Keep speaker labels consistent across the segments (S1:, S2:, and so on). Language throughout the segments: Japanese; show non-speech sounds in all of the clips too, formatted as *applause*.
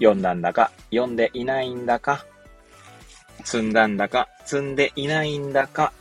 S1: 読んだんだか、読んでいないんだか、積んだんだか、積んでいないんだか、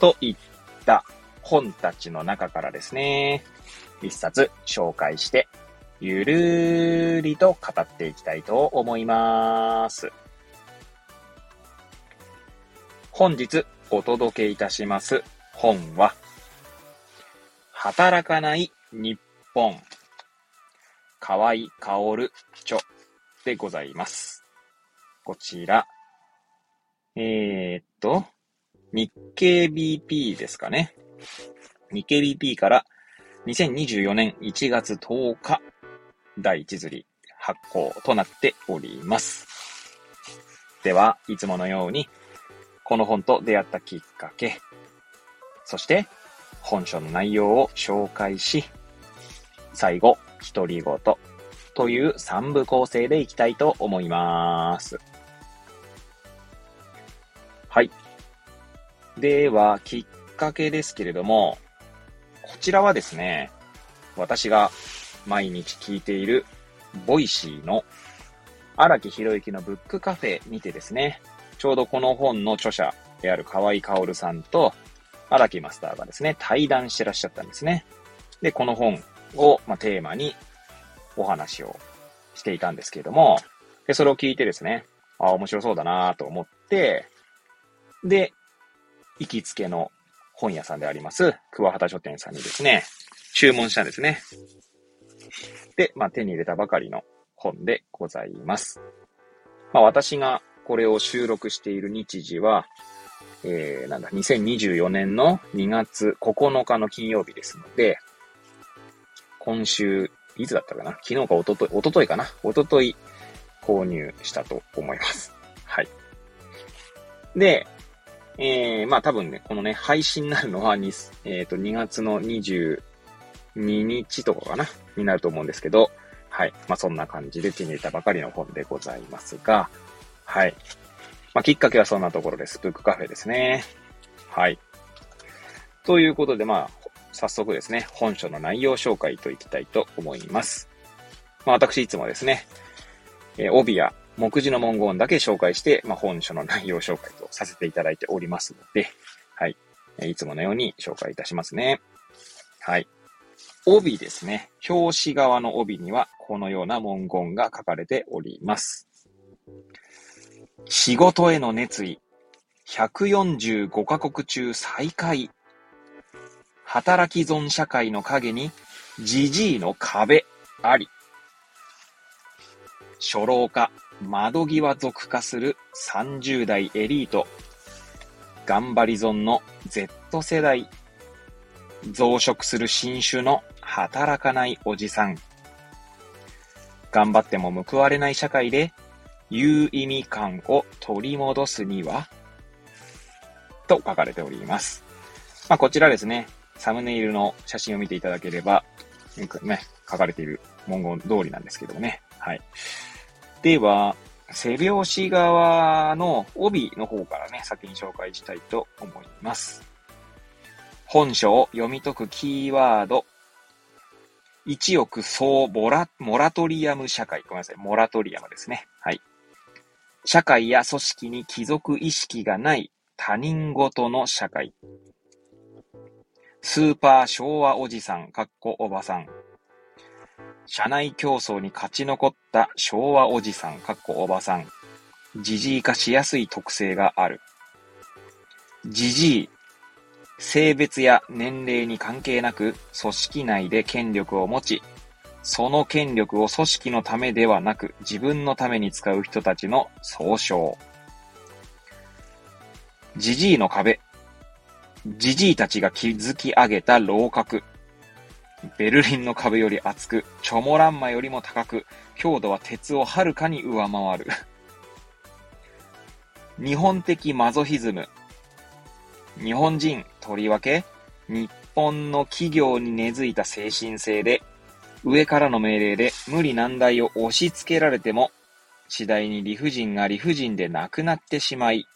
S1: といった本たちの中からですね、一冊紹介して、ゆるーりと語っていきたいと思います。本日お届けいたします本は、働かない日本、河合薫著でございます。こちら、えー、っと、日経 BP ですかね。日経 BP から2024年1月10日、第1釣り発行となっております。では、いつものように、この本と出会ったきっかけ、そして本書の内容を紹介し、最後、独り言という3部構成でいきたいと思います。はい。では、きっかけですけれども、こちらはですね、私が毎日聞いているVoicy の荒木博之のブックカフェにてですね、ちょうどこの本の著者である河合薫さんと荒木マスターがですね、対談してらっしゃったんですね。で、この本を、まあ、テーマにお話をしていたんですけれども、で、それを聞いてですね、あ、面白そうだなと思って、で、行きつけの本屋さんであります、桑畑書店さんにですね、注文したんですね。で、まあ、手に入れたばかりの本でございます。まあ、私がこれを収録している日時は、えー、なんだ、2024年の2月9日の金曜日ですので、今週、いつだったかな？昨日かおととい、おとといかな？おととい購入したと思います。はい。で、えー、まあ多分ね、このね、配信になるのは2、えっ、ー、と、2月の22日とかかな？になると思うんですけど、はい。まあそんな感じで手に入れたばかりの本でございますが、はい。まあ、きっかけはそんなところです。ブックカフェですね。はい。ということで、まあ、早速ですね、本書の内容紹介といきたいと思います。まあ、私いつもですね、え、帯や目次の文言だけ紹介して、まあ、本書の内容紹介とさせていただいておりますので、はい。いつものように紹介いたしますね。はい。帯ですね。表紙側の帯にはこのような文言が書かれております。仕事への熱意、145カ国中最下位。働き損社会の陰に、じじいの壁あり。初老化、窓際族化する30代エリート。頑張り損の Z 世代。増殖する新種の働かないおじさん。頑張っても報われない社会で有意味感を取り戻すには？と書かれております。まあ、こちらですね、サムネイルの写真を見ていただければ、ね、書かれている文言通りなんですけどもね。はい。では、背表紙側の帯の方からね、先に紹介したいと思います。本書を読み解くキーワード、一億総モラモラトリアム社会。ごめんなさい。モラトリアムですね。はい。社会や組織に貴族意識がない他人ごとの社会。スーパー昭和おじさん、かっこおばさん。社内競争に勝ち残った昭和おじさん、かっこおばさん。じじい化しやすい特性がある。じじい、性別や年齢に関係なく組織内で権力を持ち、その権力を組織のためではなく自分のために使う人たちの総称。ジジイの壁。ジジイたちが築き上げた楼閣。ベルリンの壁より厚く、チョモランマよりも高く、強度は鉄をはるかに上回る。日本的マゾヒズム。日本人、とりわけ、日本の企業に根付いた精神性で、上からの命令で無理難題を押し付けられても、次第に理不尽が理不尽でなくなってしまい、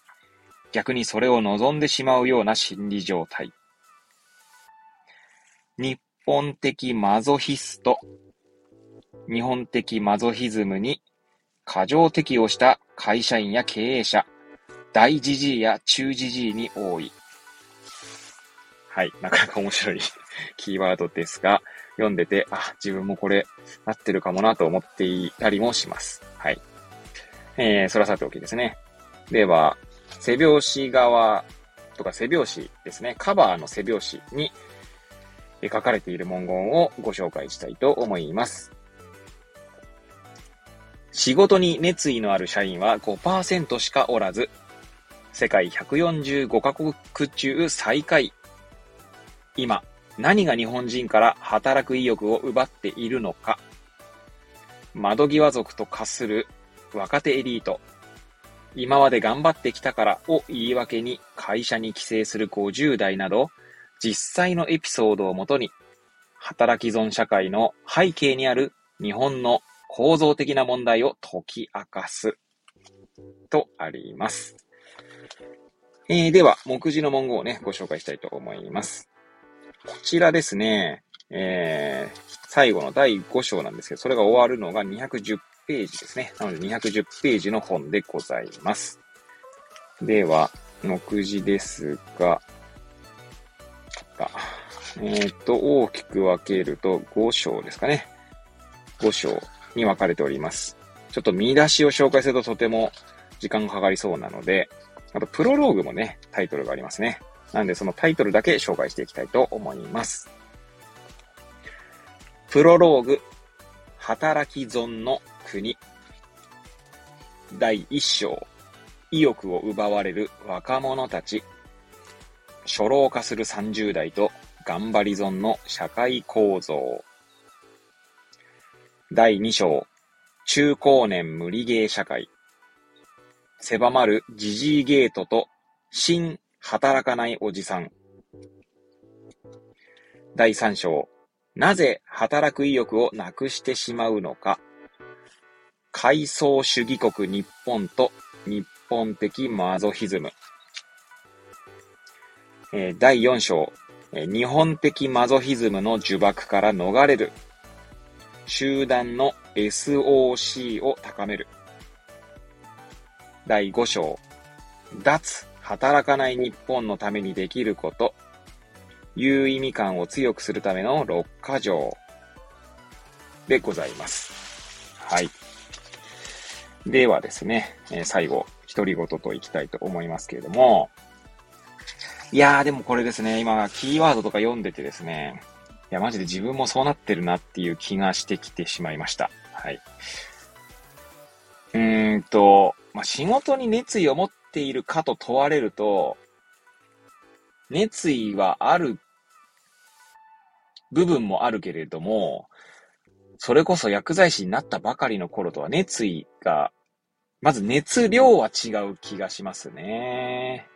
S1: 逆にそれを望んでしまうような心理状態。日本的マゾヒスト。日本的マゾヒズムに過剰適応した会社員や経営者、大じじいや中じじいに多い。はい。なかなか面白い *laughs* キーワードですが、読んでて、あ、自分もこれ、なってるかもなと思っていたりもします。はい。えー、それはさておきですね。では、背拍子側とか背拍子ですね。カバーの背拍子に書かれている文言をご紹介したいと思います。仕事に熱意のある社員は5%しかおらず、世界145カ国中最下位。今、何が日本人から働く意欲を奪っているのか。窓際族と化する若手エリート。今まで頑張ってきたからを言い訳に会社に帰省する50代など、実際のエピソードをもとに、働き損社会の背景にある日本の構造的な問題を解き明かす。とあります。えー、では、目次の文言をね、ご紹介したいと思います。こちらですね、えー、最後の第5章なんですけど、それが終わるのが210ページですね。なので210ページの本でございます。では、目次ですが、えっ、と、大きく分けると5章ですかね。5章に分かれております。ちょっと見出しを紹介するととても時間がかかりそうなので、あとプロローグもね、タイトルがありますね。なんでそのタイトルだけ紹介していきたいと思います。プロローグ、働き損の国。第1章、意欲を奪われる若者たち。初老化する30代と頑張り損の社会構造。第2章、中高年無理ゲー社会。狭まるジジイゲートと新働かないおじさん。第3章、なぜ働く意欲をなくしてしまうのか。階層主義国日本と日本的マゾヒズム。えー、第4章、えー、日本的マゾヒズムの呪縛から逃れる。集団の SOC を高める。第5章、脱働かない日本のためにできること。有意味感を強くするための6箇条でございます。はい。ではですね、えー、最後、独り言といきたいと思いますけれども、いやーでもこれですね、今、キーワードとか読んでてですね、いや、マジで自分もそうなってるなっていう気がしてきてしまいました。はい。うーんと、まあ、仕事に熱意を持っているかと問われると、熱意はある部分もあるけれども、それこそ薬剤師になったばかりの頃とは熱意が、まず熱量は違う気がしますね。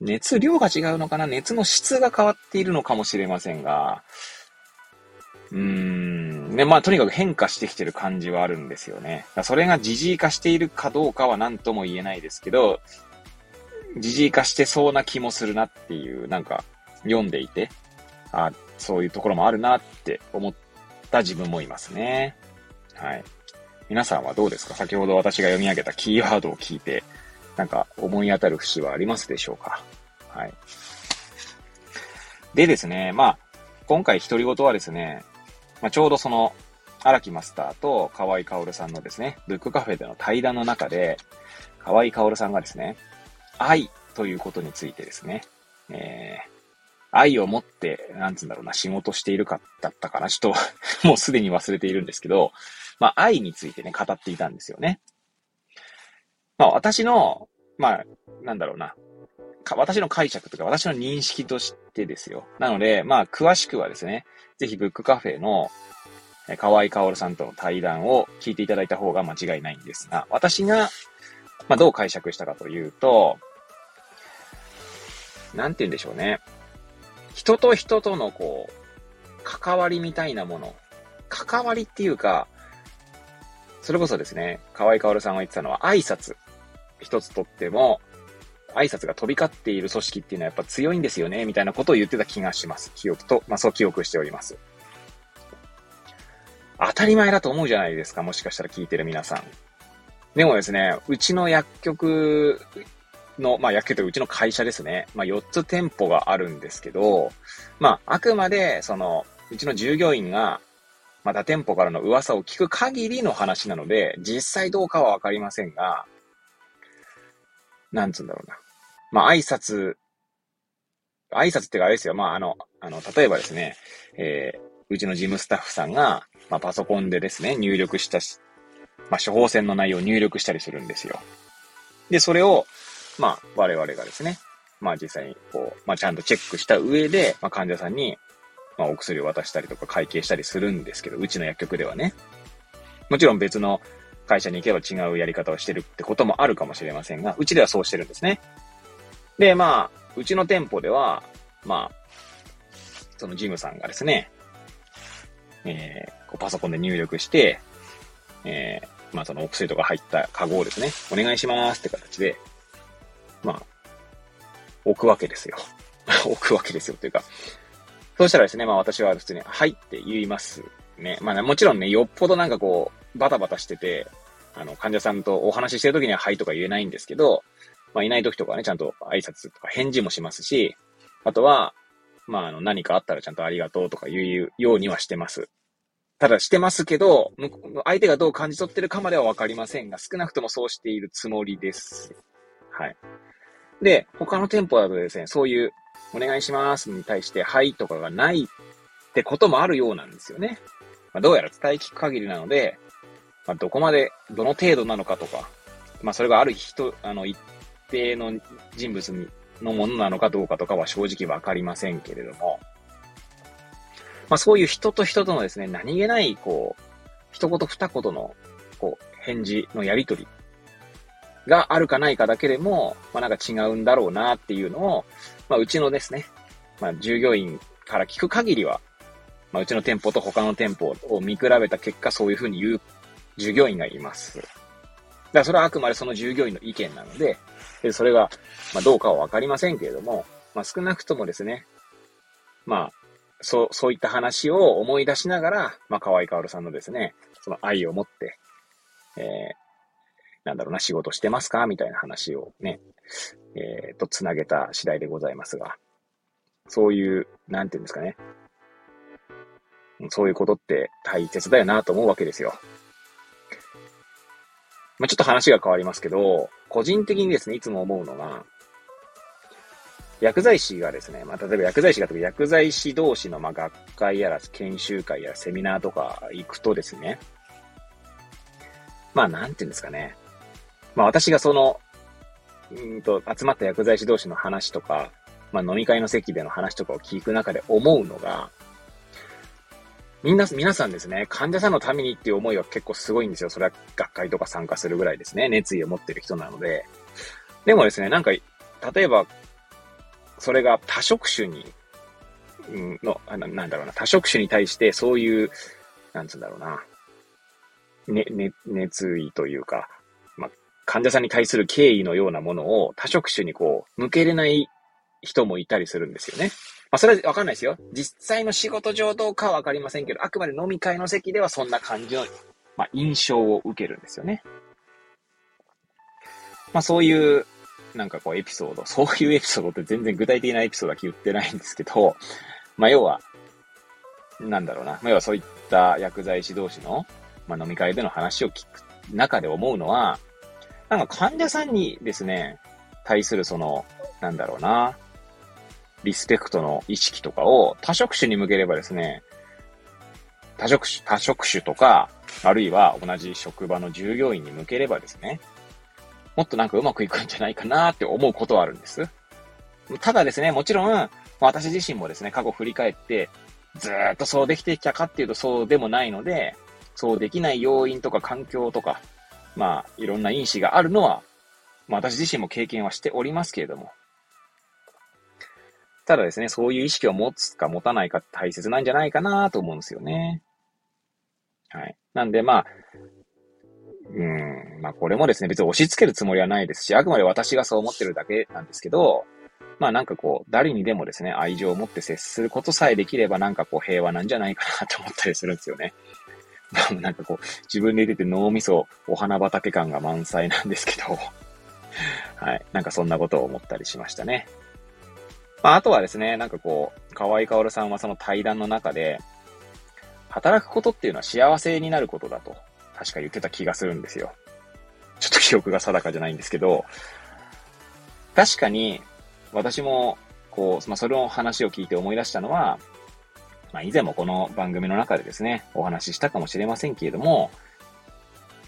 S1: 熱量が違うのかな？熱の質が変わっているのかもしれませんが、うーん。ね、まあ、とにかく変化してきてる感じはあるんですよね。それが時事化しているかどうかは何とも言えないですけど、時事化してそうな気もするなっていう、なんか、読んでいて、あそういうところもあるなって思った自分もいますね。はい。皆さんはどうですか？先ほど私が読み上げたキーワードを聞いて、なんか思い当たる節はありますでしょうか？はい。でですね、まあ、今回独り言はですね、まあ、ちょうどその、荒木マスターと河合薫さんのですね、ブックカフェでの対談の中で、河合薫さんがですね、愛ということについてですね、えー、愛を持って、なんつうんだろうな、仕事しているかだったかな。ちょっと *laughs* もうすでに忘れているんですけど、まあ、愛についてね、語っていたんですよね。まあ、私の、まあ、なんだろうな、私の解釈とか私の認識としてですよ。なので、まあ、詳しくはですね、ぜひブックカフェの河合薫さんとの対談を聞いていただいた方が間違いないんですが、私が、まあ、どう解釈したかというと、なんて言うんでしょうね。人と人とのこう、関わりみたいなもの。関わりっていうか、それこそですね、河合薫さんが言ってたのは挨拶。一つとっても、挨拶が飛び交っている組織っていうのはやっぱ強いんですよね、みたいなことを言ってた気がします。記憶と、まあそう記憶しております。当たり前だと思うじゃないですか、もしかしたら聞いてる皆さん。でもですね、うちの薬局の、まあ薬局といううちの会社ですね、まあ4つ店舗があるんですけど、まああくまでその、うちの従業員が、また店舗からの噂を聞く限りの話なので、実際どうかはわかりませんが、なんつうんだろうな。まあ挨拶、挨拶ってかあれですよ。まああの、あの、例えばですね、えー、うちの事務スタッフさんが、まあパソコンでですね、入力したし、まあ処方箋の内容を入力したりするんですよ。で、それを、まあ我々がですね、まあ実際にこう、まあちゃんとチェックした上で、まあ患者さんに、まあお薬を渡したりとか会計したりするんですけど、うちの薬局ではね。もちろん別の会社に行けば違うやり方をしてるってこともあるかもしれませんが、うちではそうしてるんですね。で、まあ、うちの店舗では、まあ、そのジムさんがですね、えー、こうパソコンで入力して、えー、まあそのお薬とか入ったカゴをですね、お願いしますって形で、まあ、置くわけですよ。*laughs* 置くわけですよっていうか、そうしたらですね、まあ私は普通に、はいって言いますね。まあ、ね、もちろんね、よっぽどなんかこう、バタバタしてて、あの、患者さんとお話ししてる時にははいとか言えないんですけど、まあいない時とかね、ちゃんと挨拶とか返事もしますし、あとは、まああの、何かあったらちゃんとありがとうとか言うようにはしてます。ただしてますけど、相手がどう感じ取ってるかまではわかりませんが、少なくともそうしているつもりです。はい。で、他の店舗だとですね、そういう、お願いしますに対して、はいとかがないってこともあるようなんですよね。まあ、どうやら伝え聞く限りなので、まあ、どこまで、どの程度なのかとか、まあ、それがある人、あの、一定の人物にのものなのかどうかとかは正直わかりませんけれども、まあ、そういう人と人とのですね、何気ない、こう、一言二言の、こう、返事のやりとりがあるかないかだけでも、まあ、なんか違うんだろうなっていうのを、まあ、うちのですね、まあ、従業員から聞く限りは、まあ、うちの店舗と他の店舗を見比べた結果、そういうふうに言う従業員がいます。だからそれはあくまでその従業員の意見なので、それが、まあ、どうかはわかりませんけれども、まあ、少なくともですね、まあ、そう、そういった話を思い出しながら、まあ、河合薫さんのですね、その愛を持って、えー、なんだろうな、仕事してますか？みたいな話をね、えー、と、つなげた次第でございますが、そういう、なんていうんですかね、そういうことって大切だよなと思うわけですよ。まあ、ちょっと話が変わりますけど、個人的にですね、いつも思うのが、薬剤師がですね、まあ、例えば薬剤師がとか薬剤師同士のまあ学会やら研修会やらセミナーとか行くとですね、まあなんて言うんですかね。まあ私がその、うんと集まった薬剤師同士の話とか、まあ飲み会の席での話とかを聞く中で思うのが、みんな、皆さんですね、患者さんのためにっていう思いは結構すごいんですよ。それは学会とか参加するぐらいですね。熱意を持ってる人なので。でもですね、なんか、例えば、それが多職種に、うんの、あなんだろうな、多職種に対してそういう、なんつうんだろうな、ね、ね、熱意というか、患者さんに対する敬意のようなものを多職種にこう、向けれない人もいたりするんですよね。まあ、それはわかんないですよ。実際の仕事上どうかはわかりませんけど、あくまで飲み会の席ではそんな感じの、まあ、印象を受けるんですよね。まあ、そういう、なんかこうエピソード、そういうエピソードって全然具体的なエピソードは言ってないんですけど、まあ、要は、なんだろうな。まあ、要はそういった薬剤師同士の、まあ、飲み会での話を聞く中で思うのは、なんか患者さんにですね、対するその、なんだろうな、リスペクトの意識とかを多職種に向ければですね、多職種、多職種とか、あるいは同じ職場の従業員に向ければですね、もっとなんかうまくいくんじゃないかなって思うことはあるんです。ただですね、もちろん、私自身もですね、過去振り返って、ずっとそうできてきたかっていうとそうでもないので、そうできない要因とか環境とか、まあ、いろんな因子があるのは、まあ私自身も経験はしておりますけれども、ただですね、そういう意識を持つか持たないか大切なんじゃないかなと思うんですよね。はい。なんでまあ、うん、まあこれもですね、別に押し付けるつもりはないですし、あくまで私がそう思ってるだけなんですけど、まあなんかこう、誰にでもですね、愛情を持って接することさえできればなんかこう平和なんじゃないかなと思ったりするんですよね。*laughs* なんかこう、自分で出て脳みそ、お花畑感が満載なんですけど、*laughs* はい。なんかそんなことを思ったりしましたね。まあ、あとはですね、なんかこう、河合薫さんはその対談の中で、働くことっていうのは幸せになることだと、確か言ってた気がするんですよ。ちょっと記憶が定かじゃないんですけど、確かに、私も、こう、まあ、その話を聞いて思い出したのは、まあ、以前もこの番組の中でですね、お話ししたかもしれませんけれども、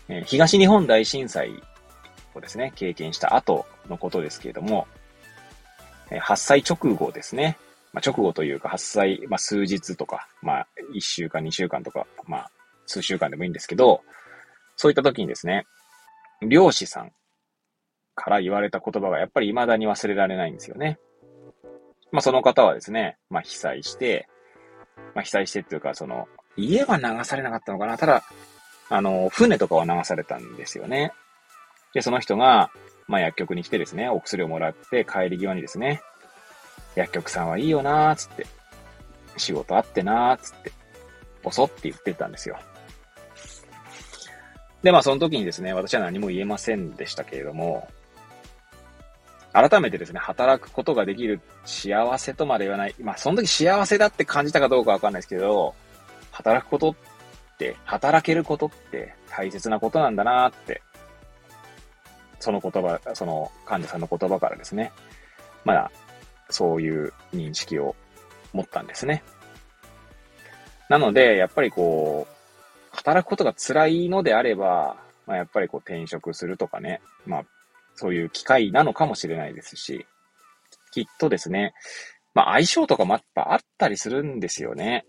S1: えー、東日本大震災をですね、経験した後のことですけれども、え発災直後ですね。まあ、直後というか発災、まあ、数日とか、まあ、1週間、2週間とか、まあ、数週間でもいいんですけど、そういった時にですね、漁師さんから言われた言葉がやっぱり未だに忘れられないんですよね。まあ、その方はですね、まあ、被災して、まあ、被災してっていうか、その、家は流されなかったのかなただ、あの、船とかは流されたんですよね。で、その人が、まあ、薬局に来てですね、お薬をもらって帰り際にですね、薬局さんはいいよなーつって、仕事あってなーつって、ボソって言ってたんですよ。で、まあその時にですね、私は何も言えませんでしたけれども、改めてですね、働くことができる幸せとまで言わない。まあその時幸せだって感じたかどうかわかんないですけど、働くことって、働けることって大切なことなんだなーってその言葉、その患者さんの言葉からですね、まだそういう認識を持ったんですね。なので、やっぱりこう、働くことが辛いのであれば、まあ、やっぱりこう転職するとかね、まあ、そういう機会なのかもしれないですし、きっとですね、まあ相性とかもやっぱあったりするんですよね。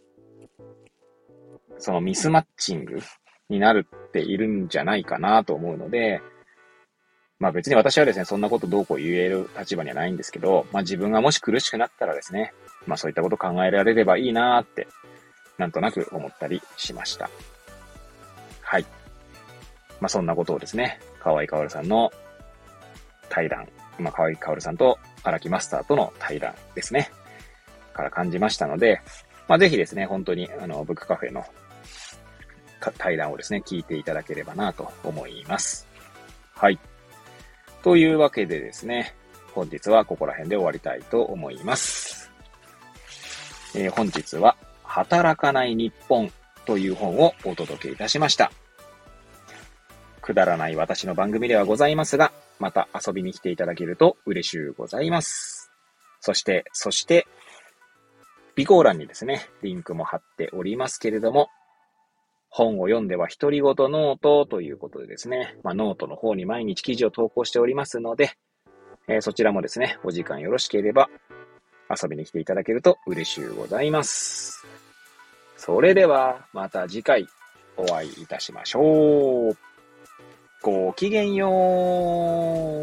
S1: そのミスマッチングになるっているんじゃないかなと思うので、まあ別に私はですね、そんなことどうこう言える立場にはないんですけど、まあ自分がもし苦しくなったらですね、まあそういったこと考えられればいいなーって、なんとなく思ったりしました。はい。まあそんなことをですね、河合薫さんの対談、まあ河合薫さんと荒木マスターとの対談ですね、から感じましたので、まあぜひですね、本当にあの、ブックカフェの対談をですね、聞いていただければなと思います。はい。というわけでですね、本日はここら辺で終わりたいと思います。えー、本日は、働かない日本という本をお届けいたしました。くだらない私の番組ではございますが、また遊びに来ていただけると嬉しゅうございます。そして、そして、備考欄にですね、リンクも貼っておりますけれども、本を読んでは独り言ノートということでですね、まあ、ノートの方に毎日記事を投稿しておりますので、えー、そちらもですね、お時間よろしければ遊びに来ていただけると嬉しゅうございます。それではまた次回お会いいたしましょう。ごきげんよう。